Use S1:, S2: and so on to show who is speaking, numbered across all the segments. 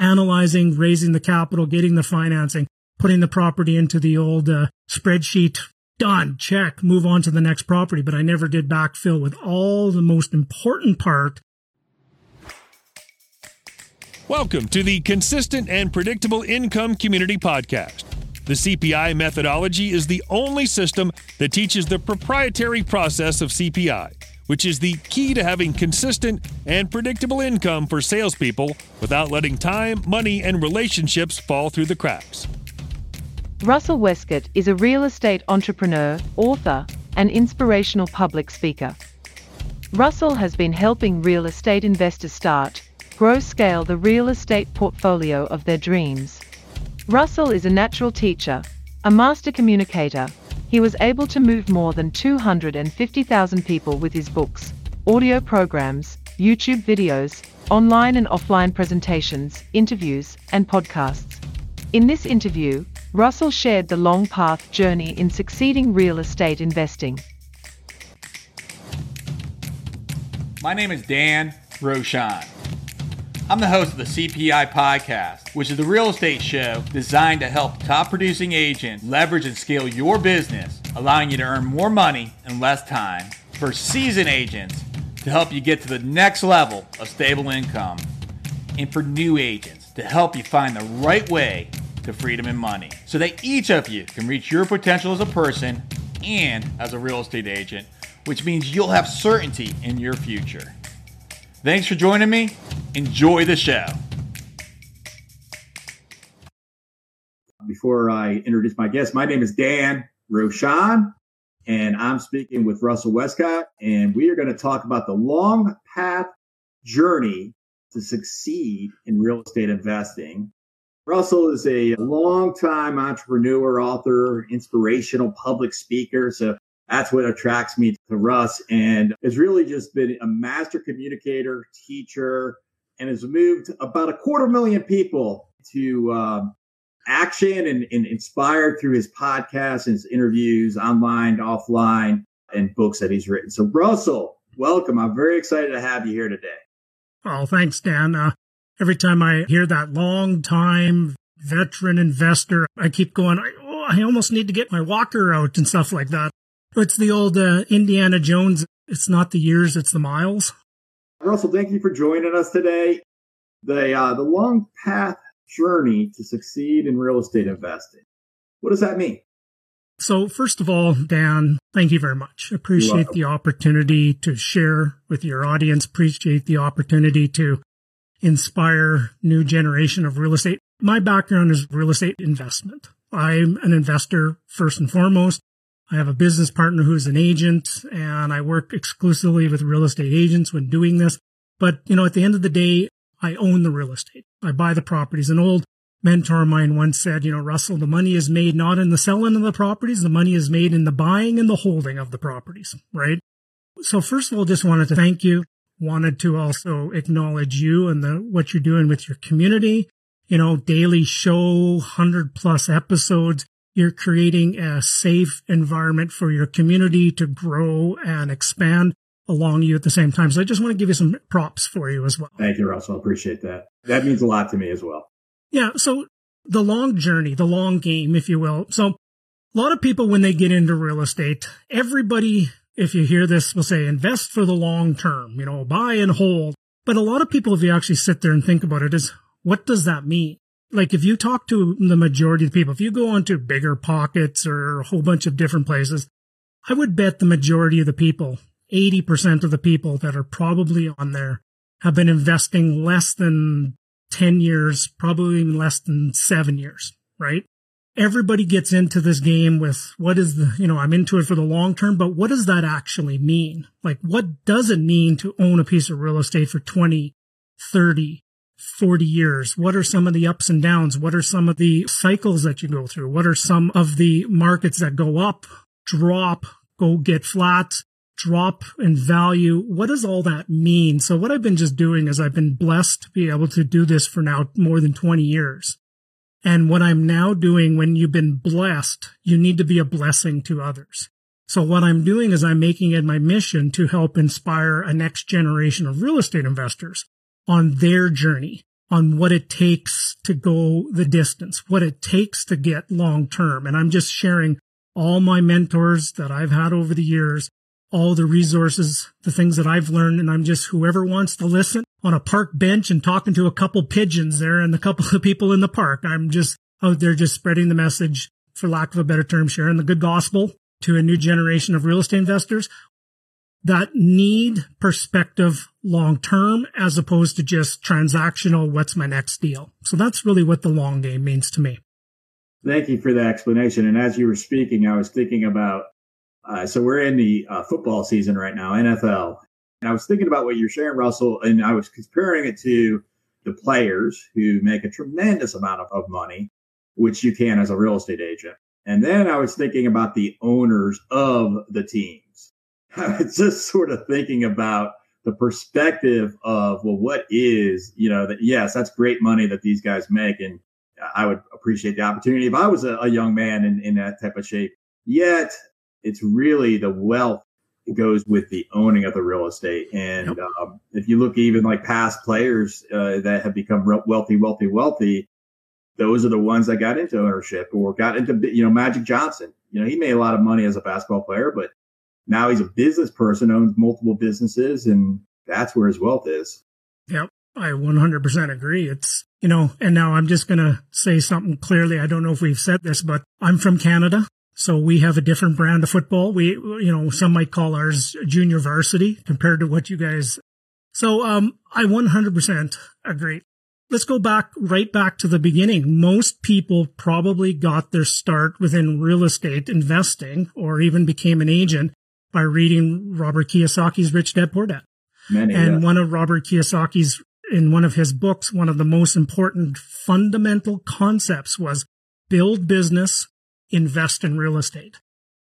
S1: analyzing, raising the capital, getting the financing, putting the property into the old uh, spreadsheet. Done. Check. Move on to the next property. But I never did backfill with all the most important part.
S2: Welcome to the Consistent and Predictable Income Community Podcast. The CPI methodology is the only system that teaches the proprietary process of CPI which is the key to having consistent and predictable income for salespeople without letting time, money, and relationships fall through the cracks.
S3: Russell Westcott is a real estate entrepreneur, author, and inspirational public speaker. Russell has been helping real estate investors start, grow, scale the real estate portfolio of their dreams. Russell is a natural teacher, a master communicator, he was able to move more than 250,000 people with his books, audio programs, YouTube videos, online and offline presentations, interviews, and podcasts. In this interview, Russell shared the long path journey in succeeding real estate investing.
S4: My name is Dan Rochon. I'm the host of the CPI podcast, which is the real estate show designed to help top producing agents leverage and scale your business, allowing you to earn more money in less time. For seasoned agents to help you get to the next level of stable income, and for new agents to help you find the right way to freedom and money so that each of you can reach your potential as a person and as a real estate agent, which means you'll have certainty in your future. Thanks for joining me. Enjoy the show.
S5: Before I introduce my guest, my name is Dan Rochon, and I'm speaking with Russell Westcott, and we are going to talk about the long path journey to succeed in real estate investing. Russell is a long-time entrepreneur, author, inspirational public speaker. So that's what attracts me to Russ and has really just been a master communicator, teacher, and has moved about a quarter million people to um, action and, and inspired through his podcasts his interviews online, offline, and books that he's written. So, Russell, welcome. I'm very excited to have you here today.
S1: Oh, thanks, Dan. Uh, every time I hear that long time veteran investor, I keep going, oh, I almost need to get my walker out and stuff like that. It's the old uh, Indiana Jones. It's not the years, it's the miles.
S5: Russell, thank you for joining us today. The uh, the long path journey to succeed in real estate investing. What does that mean?
S1: So, first of all, Dan, thank you very much. Appreciate the opportunity to share with your audience. Appreciate the opportunity to inspire new generation of real estate. My background is real estate investment. I'm an investor first and foremost. I have a business partner who's an agent and I work exclusively with real estate agents when doing this. But, you know, at the end of the day, I own the real estate. I buy the properties. An old mentor of mine once said, you know, Russell, the money is made not in the selling of the properties. The money is made in the buying and the holding of the properties, right? So first of all, just wanted to thank you. Wanted to also acknowledge you and the, what you're doing with your community. You know, daily show, hundred plus episodes you're creating a safe environment for your community to grow and expand along you at the same time. So I just want to give you some props for you as well.
S5: Thank you, Russell. Appreciate that. That means a lot to me as well.
S1: Yeah. So the long journey, the long game, if you will. So a lot of people, when they get into real estate, everybody, if you hear this, will say invest for the long term, you know, buy and hold. But a lot of people, if you actually sit there and think about it, is what does that mean? Like if you talk to the majority of the people, if you go onto BiggerPockets or a whole bunch of different places, I would bet the majority of the people, 80% of the people that are probably on there have been investing less than 10 years, probably even less than seven years, right? Everybody gets into this game with what is the, you know, I'm into it for the long term, but what does that actually mean? Like, what does it mean to own a piece of real estate for 20, 30, 40 years? What are some of the ups and downs? What are some of the cycles that you go through? What are some of the markets that go up, drop, go get flat, drop in value? What does all that mean? So what I've been just doing is I've been blessed to be able to do this for now more than 20 years. And what I'm now doing when you've been blessed, you need to be a blessing to others. So what I'm doing is I'm making it my mission to help inspire a next generation of real estate investors on their journey, on what it takes to go the distance, what it takes to get long term. And I'm just sharing all my mentors that I've had over the years, all the resources, the things that I've learned. And I'm just whoever wants to listen on a park bench and talking to a couple pigeons there and a couple of people in the park. I'm just out there just spreading the message, for lack of a better term, sharing the good gospel to a new generation of real estate investors that need perspective long term as opposed to just transactional, what's my next deal? So that's really what the long game means to me.
S5: Thank you for the explanation. And as you were speaking, I was thinking about uh, so we're in the uh, football season right now, NFL. And I was thinking about what you're sharing, Russell, and I was comparing it to the players who make a tremendous amount of, of money, which you can as a real estate agent. And then I was thinking about the owners of the team I was just sort of thinking about the perspective of, well, what is, you know, that yes, that's great money that these guys make. And I would appreciate the opportunity if I was a, a young man in, in that type of shape. Yet it's really the wealth goes with the owning of the real estate. And yep. um, if you look even like past players uh, that have become wealthy, wealthy, wealthy, those are the ones that got into ownership or got into, you know, Magic Johnson. You know, he made a lot of money as a basketball player, but now he's a business person, owns multiple businesses, and that's where his wealth is.
S1: Yep. I 100% agree. It's, you know, and now I'm just going to say something clearly. I don't know if we've said this, but I'm from Canada. So we have a different brand of football. We, you know, some might call ours junior varsity compared to what you guys. So, um, I 100% agree. Let's go back right back to the beginning. Most people probably got their start within real estate investing or even became an agent by reading Robert Kiyosaki's Rich Dad Poor Dad. Many, and one of Robert Kiyosaki's, in one of his books, one of the most important fundamental concepts was build business, invest in real estate.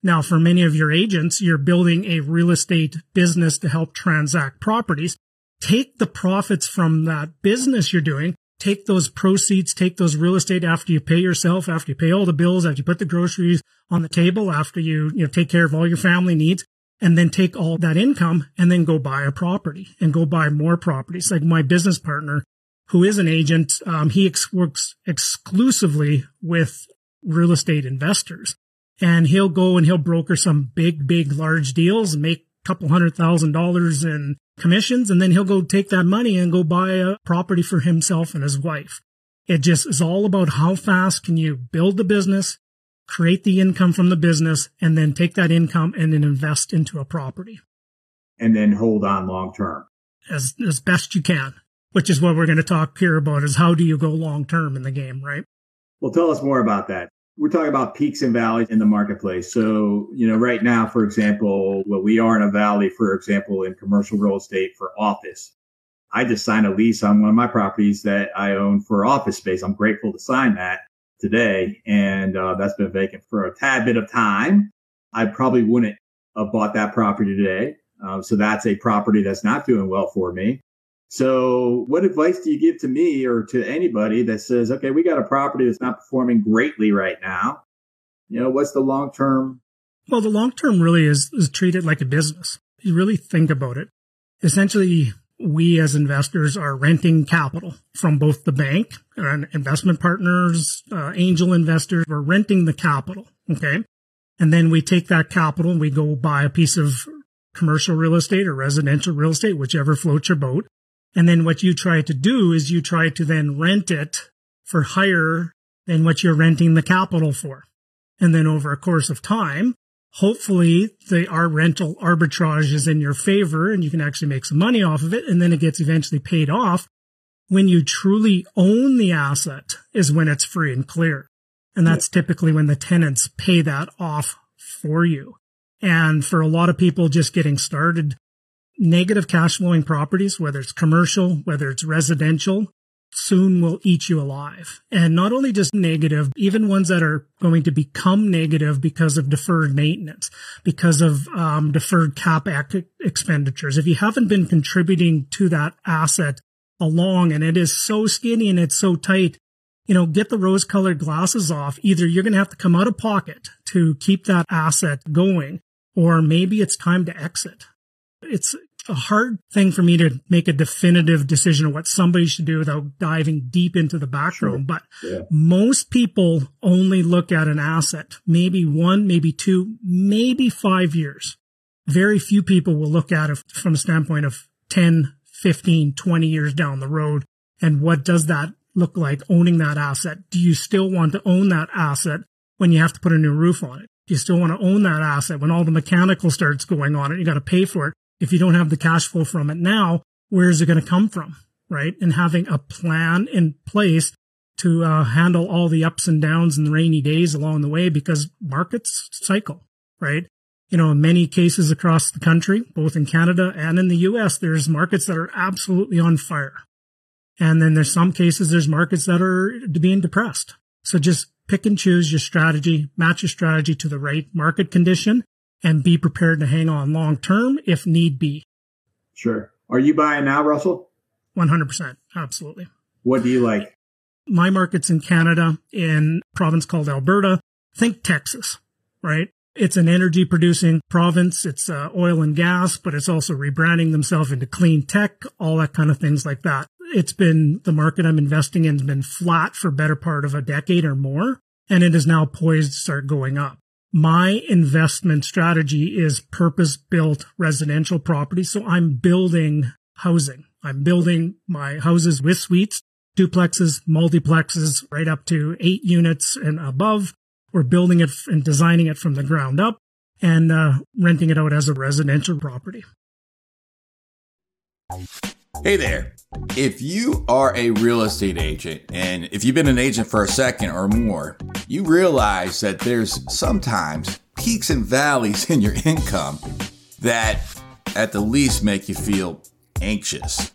S1: Now, for many of your agents, you're building a real estate business to help transact properties. Take the profits from that business you're doing, take those proceeds, take those real estate after you pay yourself, after you pay all the bills, after you put the groceries on the table, after you, you know, take care of all your family needs and then take all that income and then go buy a property and go buy more properties. Like my business partner, who is an agent, um, he ex- works exclusively with real estate investors and he'll go and he'll broker some big, big, large deals make a couple hundred thousand dollars in commissions. And then he'll go take that money and go buy a property for himself and his wife. It just is all about how fast can you build the business, create the income from the business, and then take that income and then invest into a property.
S5: And then hold on long term.
S1: As, as best you can, which is what we're going to talk here about is how do you go long term in the game, right?
S5: Well, tell us more about that. We're talking about peaks and valleys in the marketplace. So, you know, right now, for example, well, we are in a valley, for example, in commercial real estate for office. I just signed a lease on one of my properties that I own for office space. I'm grateful to sign that today, and uh, that's been vacant for a tad bit of time. I probably wouldn't have bought that property today. Uh, so that's a property that's not doing well for me. So, what advice do you give to me or to anybody that says, okay, we got a property that's not performing greatly right now? You know, what's the long term?
S1: Well, the long term really is, is treat it like a business. You really think about it. Essentially, we as investors are renting capital from both the bank and investment partners, uh, angel investors. We're renting the capital. Okay. And then we take that capital and we go buy a piece of commercial real estate or residential real estate, whichever floats your boat. And then what you try to do is you try to then rent it for higher than what you're renting the capital for. And then over a course of time, hopefully the our rental arbitrage is in your favor and you can actually make some money off of it and then it gets eventually paid off when you truly own the asset is when it's free and clear and that's yeah. typically when the tenants pay that off for you and for a lot of people just getting started negative cash flowing properties whether it's commercial whether it's residential soon will eat you alive. And not only just negative, even ones that are going to become negative because of deferred maintenance, because of um, deferred cap expenditures. If you haven't been contributing to that asset along and it is so skinny and it's so tight, you know, get the rose colored glasses off. Either you're going to have to come out of pocket to keep that asset going, or maybe it's time to exit. It's a hard thing for me to make a definitive decision of what somebody should do without diving deep into the background. Sure. But yeah. most people only look at an asset, maybe one, maybe two, maybe five years. Very few people will look at it from a standpoint of 10, 15, 20 years down the road. And what does that look like owning that asset? Do you still want to own that asset when you have to put a new roof on it? Do you still want to own that asset when all the mechanical starts going on it? You got to pay for it if you don't have the cash flow from it now, where is it going to come from? Right. And having a plan in place to uh, handle all the ups and downs and the rainy days along the way because markets cycle, right? You know, in many cases across the country, both in Canada and in the US, there's markets that are absolutely on fire. And then there's some cases, there's markets that are being depressed. So just pick and choose your strategy, match your strategy to the right market condition and be prepared to hang on long term if need be.
S6: Sure. Are you buying now, Russell?
S1: 100%. Absolutely.
S6: What do you like?
S1: My market's in Canada, in province called Alberta. Think Texas, right? It's an energy producing province. It's uh, oil and gas, but it's also rebranding themselves into clean tech, all that kind of things like that. It's been the market I'm investing in has been flat for better part of a decade or more, and it is now poised to start going up my investment strategy is purpose built residential property. So I'm building housing. I'm building my houses with suites, duplexes, multiplexes, right up to eight units and above. We're building it and designing it from the ground up and uh, renting it out as a residential property.
S5: Hey there. If you are a real estate agent and if you've been an agent for a second or more, you realize that there's sometimes peaks and valleys in your income that at the least make you feel anxious.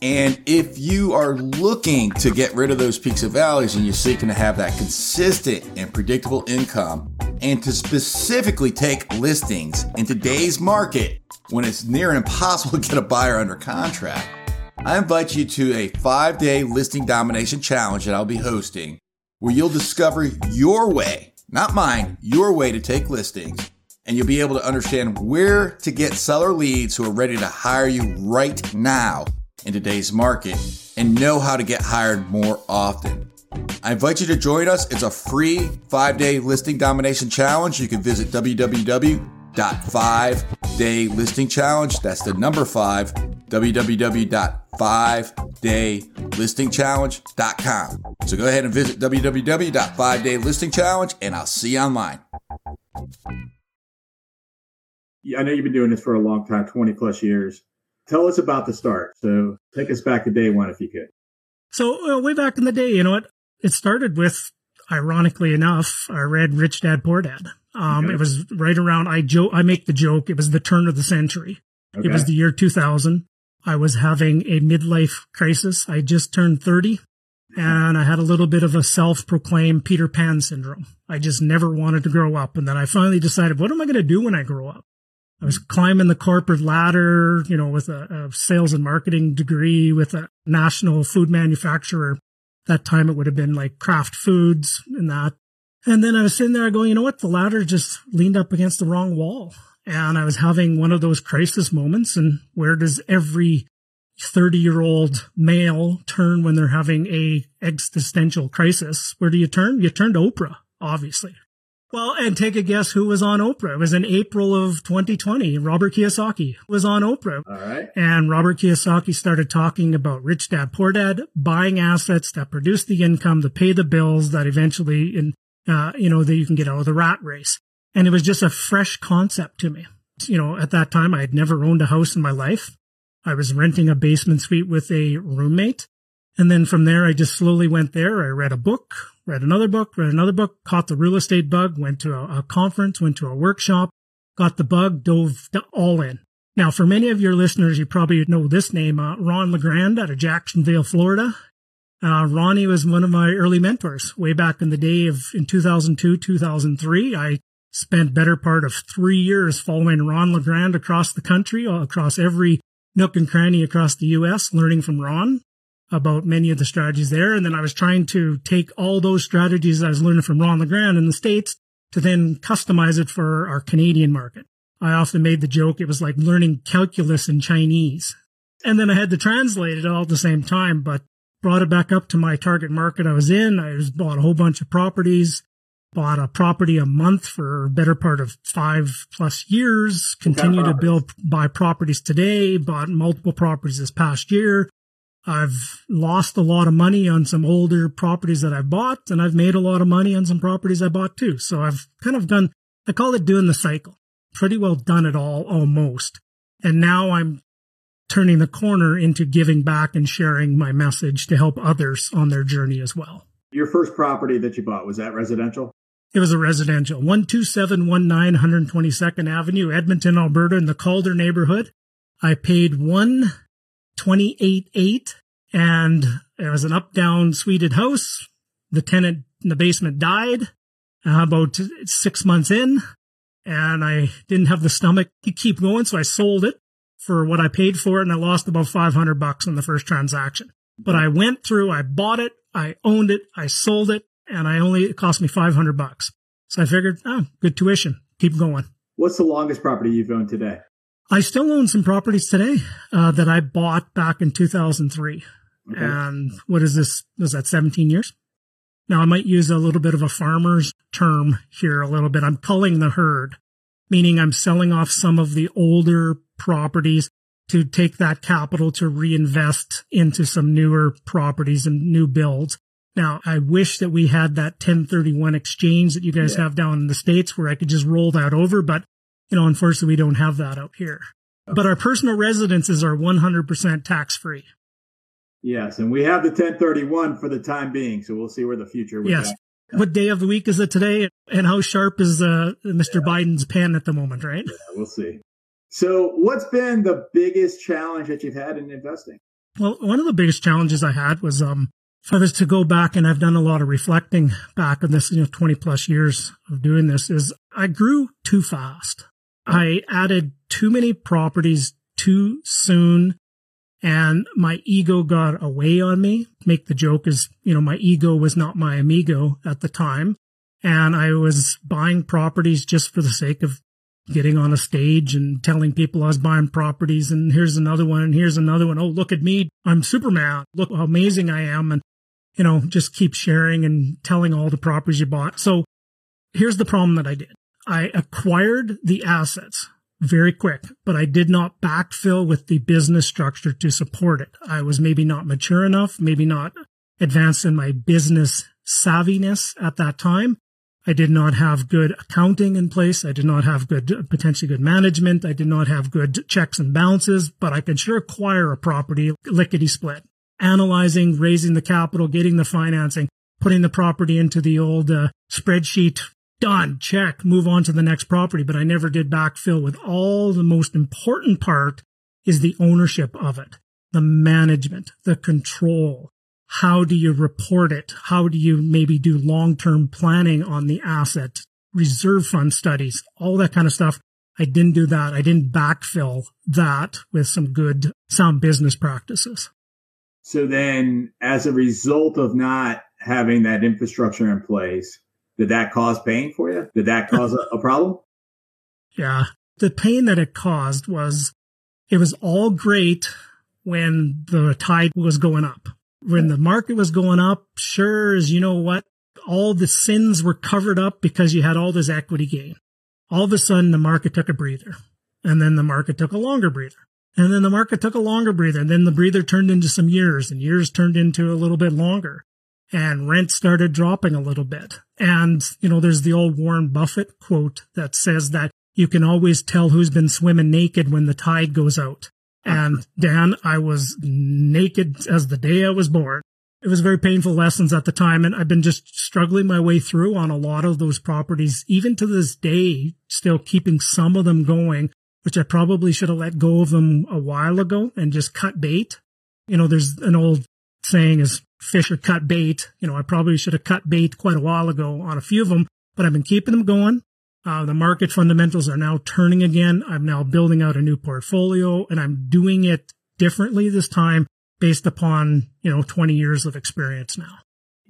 S5: And if you are looking to get rid of those peaks and valleys and you're seeking to have that consistent and predictable income and to specifically take listings in today's market when it's near impossible to get a buyer under contract, I invite you to a five day listing domination challenge that I'll be hosting where you'll discover your way, not mine, your way to take listings. And you'll be able to understand where to get seller leads who are ready to hire you right now in today's market and know how to get hired more often. I invite you to join us. It's a free five day listing domination challenge. You can visit www.5daylistingchallenge. That's the number five, www.5daylistingchallenge.com. So go ahead and visit www.5daylistingchallenge and I'll see you online.
S6: Yeah, I know you've been doing this for a long time, 20 plus years. Tell us about the start. So take us back to day one if you could.
S1: So uh, way back in the day, you know what? It started with, ironically enough, I read Rich Dad Poor Dad. Um, okay. It was right around, I joke, I make the joke, it was the turn of the century. Okay. It was the year 2000. I was having a midlife crisis. I just turned 30 and I had a little bit of a self-proclaimed Peter Pan syndrome. I just never wanted to grow up. And then I finally decided, what am I going to do when I grow up? I was climbing the corporate ladder, you know, with a, a, sales and marketing degree with a national food manufacturer. That time it would have been like Kraft Foods and that. And then I was sitting there going, you know what? The ladder just leaned up against the wrong wall. And I was having one of those crisis moments. And where does every 30 year old male turn when they're having a existential crisis? Where do you turn? You turn to Oprah, obviously. Well, and take a guess who was on Oprah. It was in April of 2020. Robert Kiyosaki was on Oprah.
S6: All right.
S1: And Robert Kiyosaki started talking about rich dad, poor dad, buying assets that produce the income to pay the bills that eventually, in, uh, you know, that you can get out of the rat race. And it was just a fresh concept to me. You know, at that time, I had never owned a house in my life. I was renting a basement suite with a roommate. And then from there, I just slowly went there. I read a book, read another book, read another book, caught the real estate bug, went to a, a conference, went to a workshop, got the bug, dove all in. Now, for many of your listeners, you probably know this name, uh, Ron LeGrand out of Jacksonville, Florida. Uh, Ronnie was one of my early mentors way back in the day of in 2002, 2003. I spent better part of three years following Ron LeGrand across the country, across every nook and cranny across the U.S., learning from Ron about many of the strategies there. And then I was trying to take all those strategies I was learning from Ron LeGrand in the States to then customize it for our Canadian market. I often made the joke it was like learning calculus in Chinese. And then I had to translate it all at the same time, but brought it back up to my target market I was in. I was bought a whole bunch of properties, bought a property a month for a better part of five plus years, continue to build, buy properties today, bought multiple properties this past year. I've lost a lot of money on some older properties that I've bought and I've made a lot of money on some properties I bought too. So I've kind of done, I call it doing the cycle. Pretty well done it all almost. And now I'm turning the corner into giving back and sharing my message to help others on their journey as well.
S5: Your first property that you bought, was that residential?
S1: It was a residential, 12719 122nd Avenue, Edmonton, Alberta, in the Calder neighborhood. I paid one twenty-eight eight, and it was an up-down suited house. The tenant in the basement died uh, about six months in, and I didn't have the stomach to keep going, so I sold it for what I paid for it, and I lost about 500 bucks on the first transaction. But I went through, I bought it, I owned it, I sold it, and I only, it cost me 500 bucks. So I figured, oh, good tuition. Keep going.
S5: What's the longest property you've owned today?
S1: I still own some properties today uh, that I bought back in 2003. Okay. And what is this? Was that 17 years? Now I might use a little bit of a farmer's term here a little bit. I'm culling the herd, meaning I'm selling off some of the older properties to take that capital to reinvest into some newer properties and new builds. Now, I wish that we had that 1031 exchange that you guys yeah. have down in the States where I could just roll that over, but you know, unfortunately we don't have that out here. But our personal residences are 100% tax free.
S5: Yes. And we have the 1031 for the time being. So we'll see where the future
S1: Yes. That. What day of the week is it today? And how sharp is uh, Mr. Yeah. Biden's pen at the moment, right?
S5: Yeah, we'll see. So, what's been the biggest challenge that you've had in investing?
S1: Well, one of the biggest challenges I had was um, if I was to go back, and I've done a lot of reflecting back on this, you know, 20 plus years of doing this, is I grew too fast. I added too many properties too soon and my ego got away on me. Make the joke is, you know, my ego was not my amigo at the time. And I was buying properties just for the sake of getting on a stage and telling people I was buying properties and here's another one and here's another one. Oh, look at me. I'm Superman. Look how amazing I am. And, you know, just keep sharing and telling all the properties you bought. So here's the problem that I did. I acquired the assets very quick, but I did not backfill with the business structure to support it. I was maybe not mature enough, maybe not advanced in my business savviness at that time. I did not have good accounting in place. I did not have good, potentially good management. I did not have good checks and balances, but I could sure acquire a property lickety split. Analyzing, raising the capital, getting the financing, putting the property into the old uh, spreadsheet. Done. Check. Move on to the next property. But I never did backfill with all the most important part is the ownership of it, the management, the control, how do you report it? How do you maybe do long-term planning on the asset, reserve fund studies, all that kind of stuff? I didn't do that. I didn't backfill that with some good sound business practices.
S5: So then as a result of not having that infrastructure in place, did that cause pain for you? Did that cause a, a problem?
S1: Yeah. The pain that it caused was it was all great when the tide was going up when the market was going up, sure as you know what, all the sins were covered up because you had all this equity gain. All of a sudden the market took a breather and then the market took a longer breather. And then the market took a longer breather and then the breather turned into some years and years turned into a little bit longer and rent started dropping a little bit. And, you know, there's the old Warren Buffett quote that says that you can always tell who's been swimming naked when the tide goes out. And Dan, I was naked as the day I was born. It was very painful lessons at the time. And I've been just struggling my way through on a lot of those properties, even to this day, still keeping some of them going, which I probably should have let go of them a while ago and just cut bait. You know, there's an old saying is fish or cut bait. You know, I probably should have cut bait quite a while ago on a few of them, but I've been keeping them going. Uh, the market fundamentals are now turning again. I'm now building out a new portfolio and I'm doing it differently this time based upon, you know, 20 years of experience now.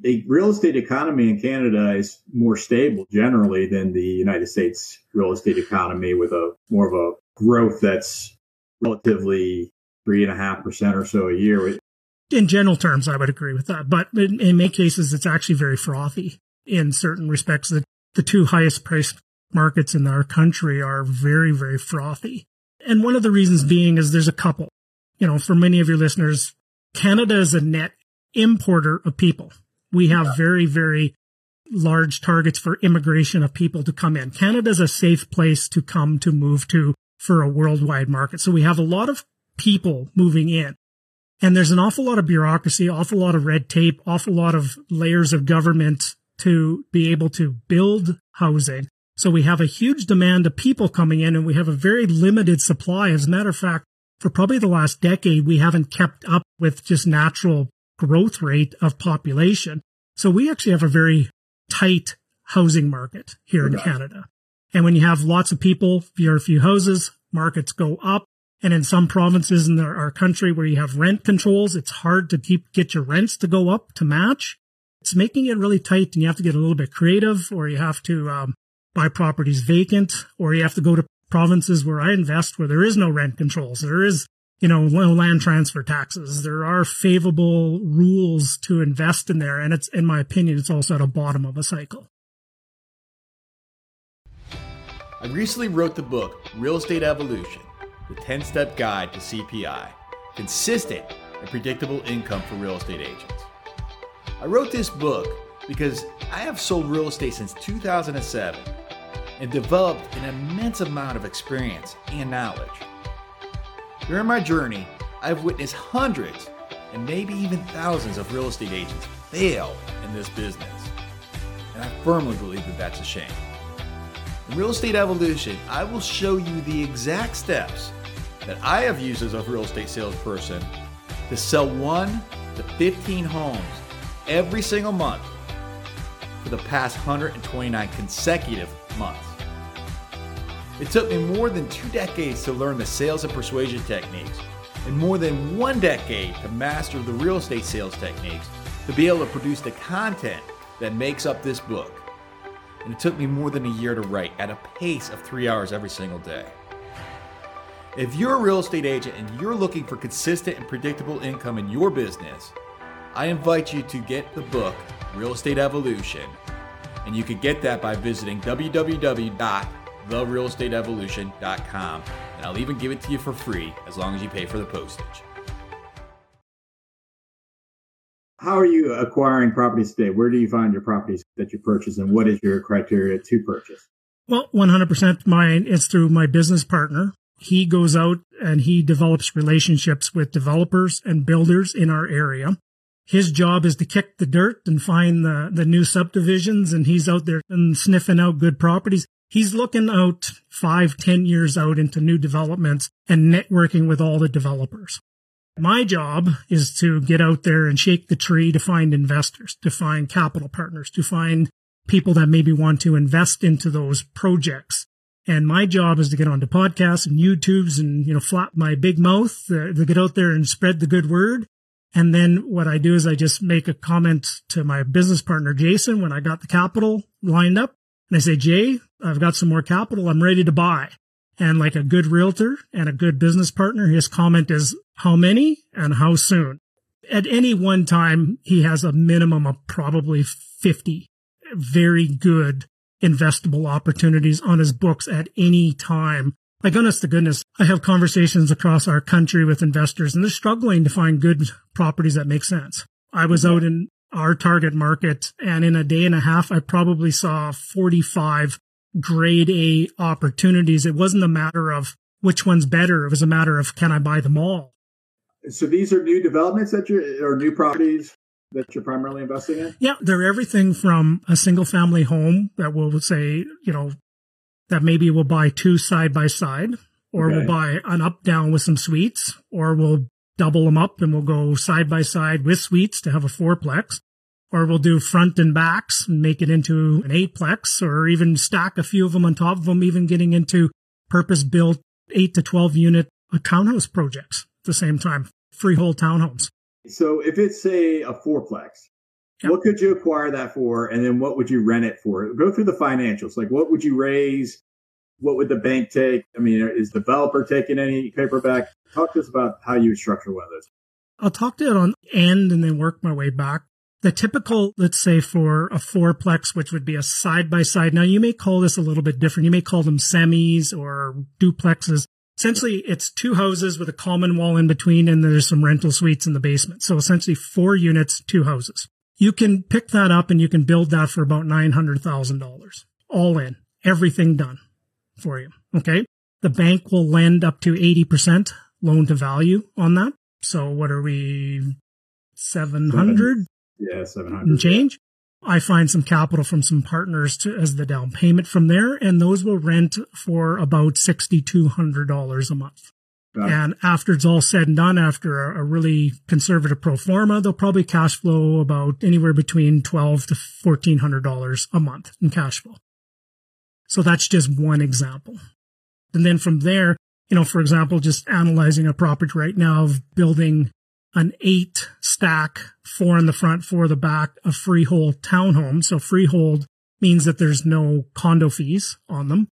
S7: the real estate economy in Canada is more stable generally than the United States real estate economy with a more of a growth that's relatively three and a half percent or so a year.
S1: In general terms, I would agree with that. But in, in many cases, it's actually very frothy in certain respects. The, the two highest priced markets in our country are very, very frothy. And one of the reasons being is there's a couple. You know, for many of your listeners, Canada is a net importer of people. We have very, very large targets for immigration of people to come in. Canada is a safe place to come to move to for a worldwide market. So we have a lot of people moving in. And there's an awful lot of bureaucracy, awful lot of red tape, awful lot of layers of government to be able to build housing. So we have a huge demand of people coming in and we have a very limited supply. As a matter of fact, for probably the last decade, we haven't kept up with just natural growth rate of population. So we actually have a very tight housing market here okay. in Canada. And when you have lots of people, fewer few houses, markets go up. And in some provinces in our country where you have rent controls, it's hard to keep, get your rents to go up to match. It's making it really tight and you have to get a little bit creative or you have to um, buy properties vacant or you have to go to provinces where I invest where there is no rent controls. There is, you know, land transfer taxes. There are favorable rules to invest in there. And it's, in my opinion, it's also at the bottom of a cycle.
S5: I recently wrote the book, Real Estate Evolution The 10 Step Guide to CPI Consistent and Predictable Income for Real Estate Agents. I wrote this book because I have sold real estate since 2007 and developed an immense amount of experience and knowledge. During my journey, I've witnessed hundreds and maybe even thousands of real estate agents fail in this business. And I firmly believe that that's a shame. Real Estate Evolution, I will show you the exact steps that I have used as a real estate salesperson to sell 1 to 15 homes every single month for the past 129 consecutive months. It took me more than two decades to learn the sales and persuasion techniques, and more than one decade to master the real estate sales techniques to be able to produce the content that makes up this book and it took me more than a year to write at a pace of three hours every single day. If you're a real estate agent and you're looking for consistent and predictable income in your business, I invite you to get the book, Real Estate Evolution, and you can get that by visiting www.therealestateevolution.com, and I'll even give it to you for free as long as you pay for the postage.
S7: How are you acquiring properties today? Where do you find your properties that you purchase, and what is your criteria to purchase?
S1: Well, 100% mine is through my business partner. He goes out and he develops relationships with developers and builders in our area. His job is to kick the dirt and find the, the new subdivisions, and he's out there and sniffing out good properties. He's looking out five, ten years out into new developments and networking with all the developers. My job is to get out there and shake the tree to find investors, to find capital partners, to find people that maybe want to invest into those projects. And my job is to get onto podcasts and YouTubes and, you know, flap my big mouth uh, to get out there and spread the good word. And then what I do is I just make a comment to my business partner, Jason, when I got the capital lined up. And I say, Jay, I've got some more capital. I'm ready to buy. And like a good realtor and a good business partner, his comment is how many and how soon. At any one time, he has a minimum of probably 50 very good investable opportunities on his books at any time. Like honest to goodness, I have conversations across our country with investors and they're struggling to find good properties that make sense. I was out in our target market and in a day and a half, I probably saw 45 grade A opportunities. It wasn't a matter of which one's better. It was a matter of can I buy them all?
S7: So these are new developments that you're, or new properties that you're primarily investing in?
S1: Yeah, they're everything from a single family home that will say, you know, that maybe we'll buy two side by side, or okay. we'll buy an up down with some suites, or we'll double them up and we'll go side by side with suites to have a fourplex or we'll do front and backs and make it into an eightplex or even stack a few of them on top of them, even getting into purpose built eight to 12 unit townhouse projects the same time, freehold townhomes.
S7: So if it's say a fourplex,
S1: Yep.
S5: What could you acquire that for? And then what would you rent it for? Go through the financials. Like what would you raise? What would the bank take? I mean, is developer taking any paperback? Talk to us about how you structure one of those.
S1: I'll talk to it on end and then work my way back. The typical, let's say for a fourplex, which would be a side by side. Now you may call this a little bit different. You may call them semis or duplexes. Essentially, it's two houses with a common wall in between and there's some rental suites in the basement. So essentially four units, two houses. You can pick that up and you can build that for about $900,000 all in, everything done for you. Okay. The bank will lend up to 80% loan to value on that. So what are we? 700
S5: Yeah, 700.
S1: and change. I find some capital from some partners to, as the down payment from there, and those will rent for about $6,200 a month. And after it's all said and done, after a, a really conservative pro forma, they'll probably cash flow about anywhere between twelve to fourteen hundred dollars a month in cash flow. So that's just one example. And then from there, you know, for example, just analyzing a property right now of building an eight stack, four in the front, four in the back, a freehold townhome. So freehold means that there's no condo fees on them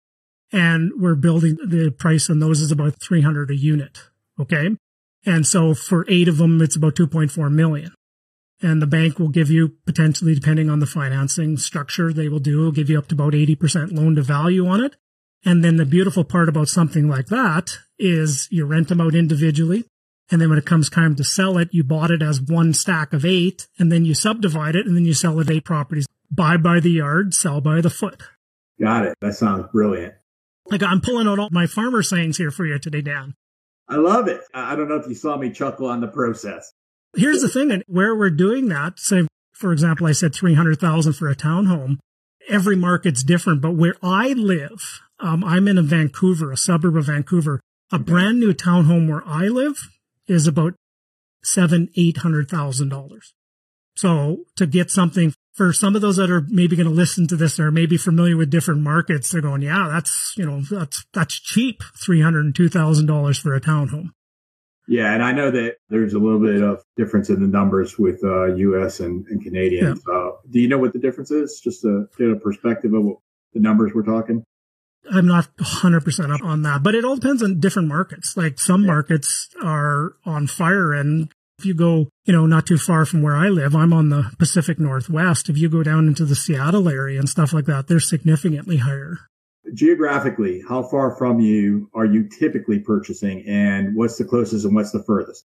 S1: and we're building the price on those is about 300 a unit. Okay. And so for eight of them, it's about 2.4 million. And the bank will give you potentially, depending on the financing structure they will do, give you up to about 80% loan to value on it. And then the beautiful part about something like that is you rent them out individually. And then when it comes time to sell it, you bought it as one stack of eight and then you subdivide it and then you sell it eight properties. Buy by the yard, sell by the foot.
S5: Got it. That sounds brilliant.
S1: Like I'm pulling out all my farmer sayings here for you today, Dan.
S5: I love it. I don't know if you saw me chuckle on the process.
S1: Here's the thing, and where we're doing that, say, for example, I said 300,000 for a townhome. Every market's different, but where I live, um, I'm in a Vancouver, a suburb of Vancouver. A brand new townhome where I live is about seven, eight hundred thousand dollars. So to get something for some of those that are maybe going to listen to this or maybe familiar with different markets, they're going, yeah, that's, you know, that's, that's cheap. $302,000 for a townhome.
S5: Yeah, and I know that there's a little bit of difference in the numbers with uh, U.S. and, and Canadian. Uh, do you know what the difference is? Just to get a perspective of what the numbers we're talking.
S1: I'm not 100% up on that, but it all depends on different markets. Like some markets are on fire and if you go, you know, not too far from where I live, I'm on the Pacific Northwest. If you go down into the Seattle area and stuff like that, they're significantly higher.
S5: Geographically, how far from you are you typically purchasing, and what's the closest and what's the furthest?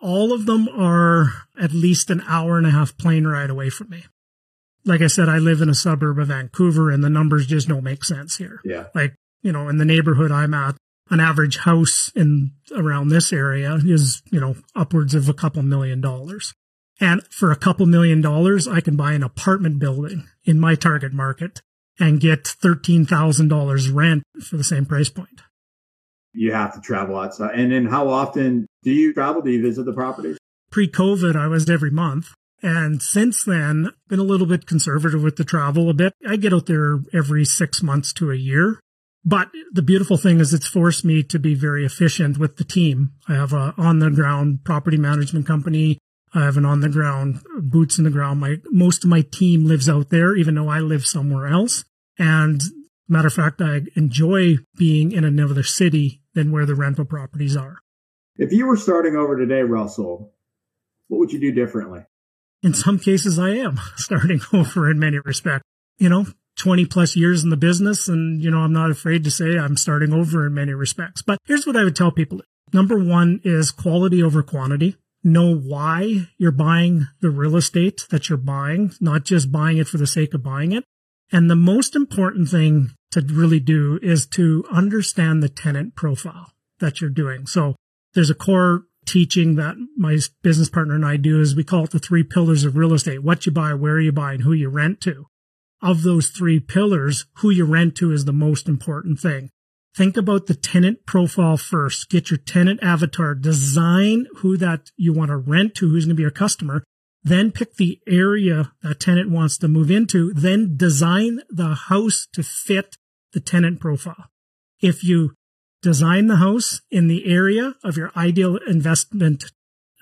S1: All of them are at least an hour and a half plane ride away from me. Like I said, I live in a suburb of Vancouver and the numbers just don't make sense here.
S5: Yeah,
S1: Like, you know, in the neighborhood I'm at, an average house in around this area is, you know, upwards of a couple million dollars. And for a couple million dollars, I can buy an apartment building in my target market and get $13,000 rent for the same price point.
S5: you have to travel outside. And then, how often do you travel? Do you visit the properties?
S1: Pre-COVID, I was every month. And since then, been a little bit conservative with the travel a bit. I get out there every six months to a year. But the beautiful thing is it's forced me to be very efficient with the team. I have a on the ground property management company. I have an on the ground boots in the ground. My, most of my team lives out there, even though I live somewhere else. And matter of fact, I enjoy being in another city than where the rental properties are.
S5: If you were starting over today, Russell, what would you do differently?
S1: In some cases I am starting over in many respects. You know, 20 plus years in the business and, you know, I'm not afraid to say I'm starting over in many respects. But here's what I would tell people. Number one is quality over quantity. Know why you're buying the real estate that you're buying, not just buying it for the sake of buying it. And the most important thing to really do is to understand the tenant profile that you're doing. So there's a core teaching that my business partner and I do is we call it the three pillars of real estate. What you buy, where you buy, and who you rent to. Of those three pillars, who you rent to is the most important thing. Think about the tenant profile first. Get your tenant avatar, design who that you want to rent to, who's going to be your customer. Then pick the area that tenant wants to move into. Then design the house to fit the tenant profile. If you design the house in the area of your ideal investment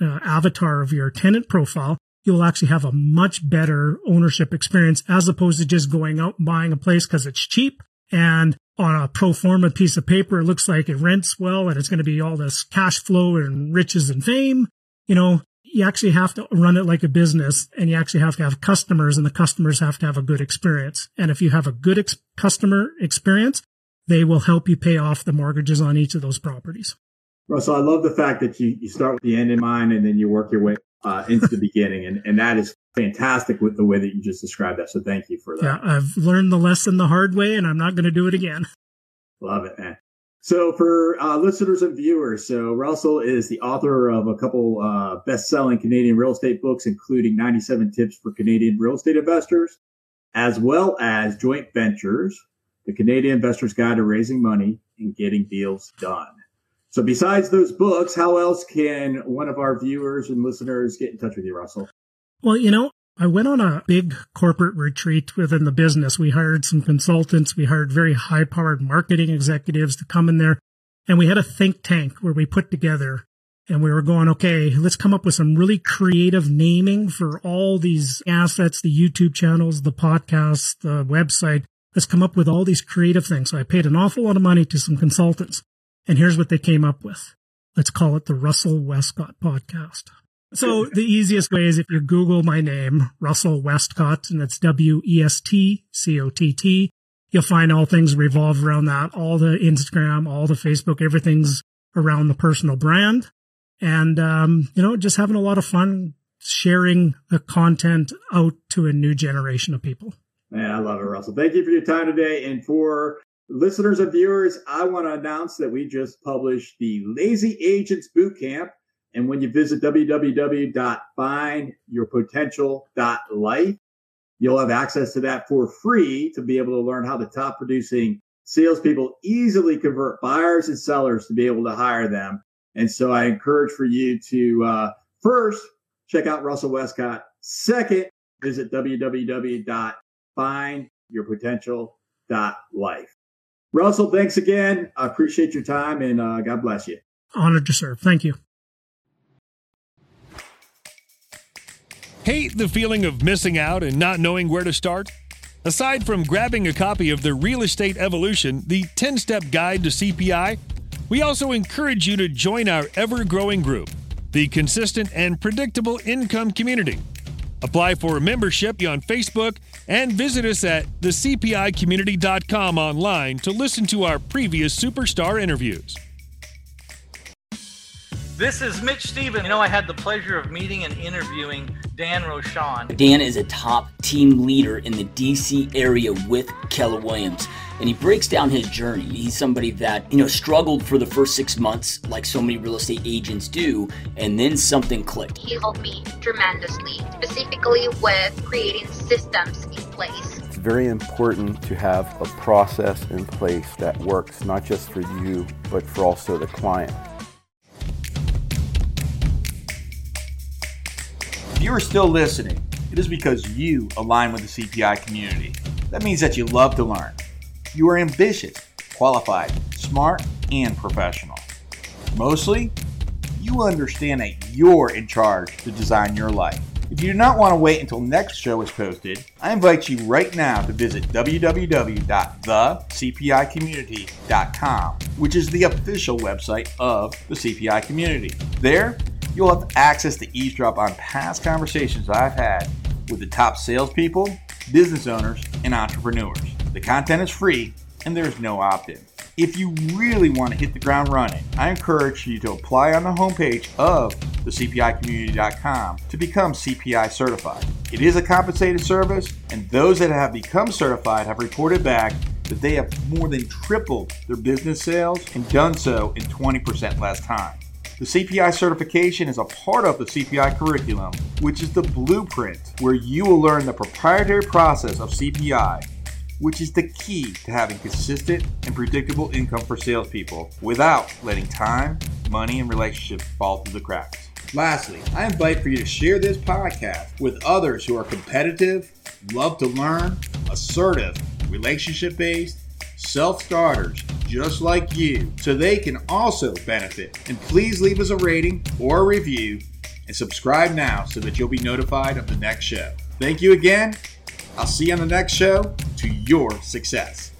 S1: uh, avatar of your tenant profile, you'll actually have a much better ownership experience as opposed to just going out and buying a place because it's cheap and on a pro forma piece of paper, it looks like it rents well and it's going to be all this cash flow and riches and fame. You know, you actually have to run it like a business and you actually have to have customers and the customers have to have a good experience. And if you have a good ex- customer experience, they will help you pay off the mortgages on each of those properties.
S5: Russell, I love the fact that you, you start with the end in mind and then you work your way uh, into the beginning. And, and that is fantastic with the way that you just described that. So thank you for that.
S1: Yeah, I've learned the lesson the hard way and I'm not going to do it again.
S5: Love it, man. So for uh, listeners and viewers, so Russell is the author of a couple uh, best-selling Canadian real estate books, including 97 Tips for Canadian Real Estate Investors, as well as Joint Ventures, the Canadian Investor's Guide to Raising Money and Getting Deals Done. So besides those books, how else can one of our viewers and listeners get in touch with you, Russell?
S1: Well, you know, I went on a big corporate retreat within the business. We hired some consultants. We hired very high powered marketing executives to come in there. And we had a think tank where we put together and we were going, okay, let's come up with some really creative naming for all these assets, the YouTube channels, the podcast, the website. Let's come up with all these creative things. So I paid an awful lot of money to some consultants. And here's what they came up with. Let's call it the Russell Westcott podcast. So the easiest way is if you Google my name, Russell Westcott, and it's W E S T C O T T. You'll find all things revolve around that. All the Instagram, all the Facebook, everything's around the personal brand. And, um, you know, just having a lot of fun sharing the content out to a new generation of people.
S5: I love it, Russell. Thank you for your time today. And for listeners and viewers, I want to announce that we just published the Lazy Agents Bootcamp. And when you visit www.findyourpotential.life, you'll have access to that for free to be able to learn how the top producing salespeople easily convert buyers and sellers to be able to hire them. And so I encourage for you to uh, first check out Russell Westcott. Second, visit www.findyourpotential.life. Russell, thanks again. I appreciate your time and uh, God bless you.
S1: Honored to serve. Thank you.
S2: Hate the feeling of missing out and not knowing where to start? Aside from grabbing a copy of The Real Estate Evolution, the 10 step guide to CPI, we also encourage you to join our ever growing group, the Consistent and Predictable Income Community. Apply for a membership on Facebook and visit us at thecpicommunity.com online to listen to our previous superstar interviews.
S8: This is Mitch Stevens. You know, I had the pleasure of meeting and interviewing Dan Rochon.
S9: Dan is a top team leader in the DC area with Keller Williams. And he breaks down his journey. He's somebody that, you know, struggled for the first six months, like so many real estate agents do, and then something clicked.
S10: He helped me tremendously, specifically with creating systems in place.
S11: It's very important to have a process in place that works not just for you, but for also the client.
S4: If you are still listening, it is because you align with the CPI community. That means that you love to learn. You are ambitious, qualified, smart, and professional. Mostly, you understand that you're in charge to design your life. If you do not want to wait until next show is posted, I invite you right now to visit www.thecpicommunity.com, which is the official website of the CPI community. There, you'll have access to eavesdrop on past conversations I've had with the top salespeople, business owners, and entrepreneurs. The content is free and there's no opt in. If you really want to hit the ground running, I encourage you to apply on the homepage of thecpicommunity.com to become CPI certified. It is a compensated service, and those that have become certified have reported back that they have more than tripled their business sales and done so in 20% less time. The CPI certification is a part of the CPI curriculum, which is the blueprint where you will learn the proprietary process of CPI, which is the key to having consistent and predictable income for salespeople without letting time, money, and relationships fall through the cracks. Lastly, I invite for you to share this podcast with others who are competitive, love to learn, assertive, relationship based, self starters just like you so they can also benefit. And please leave us a rating or a review
S5: and subscribe now so that you'll be notified of the next show. Thank you again. I'll see you on the next show to your success.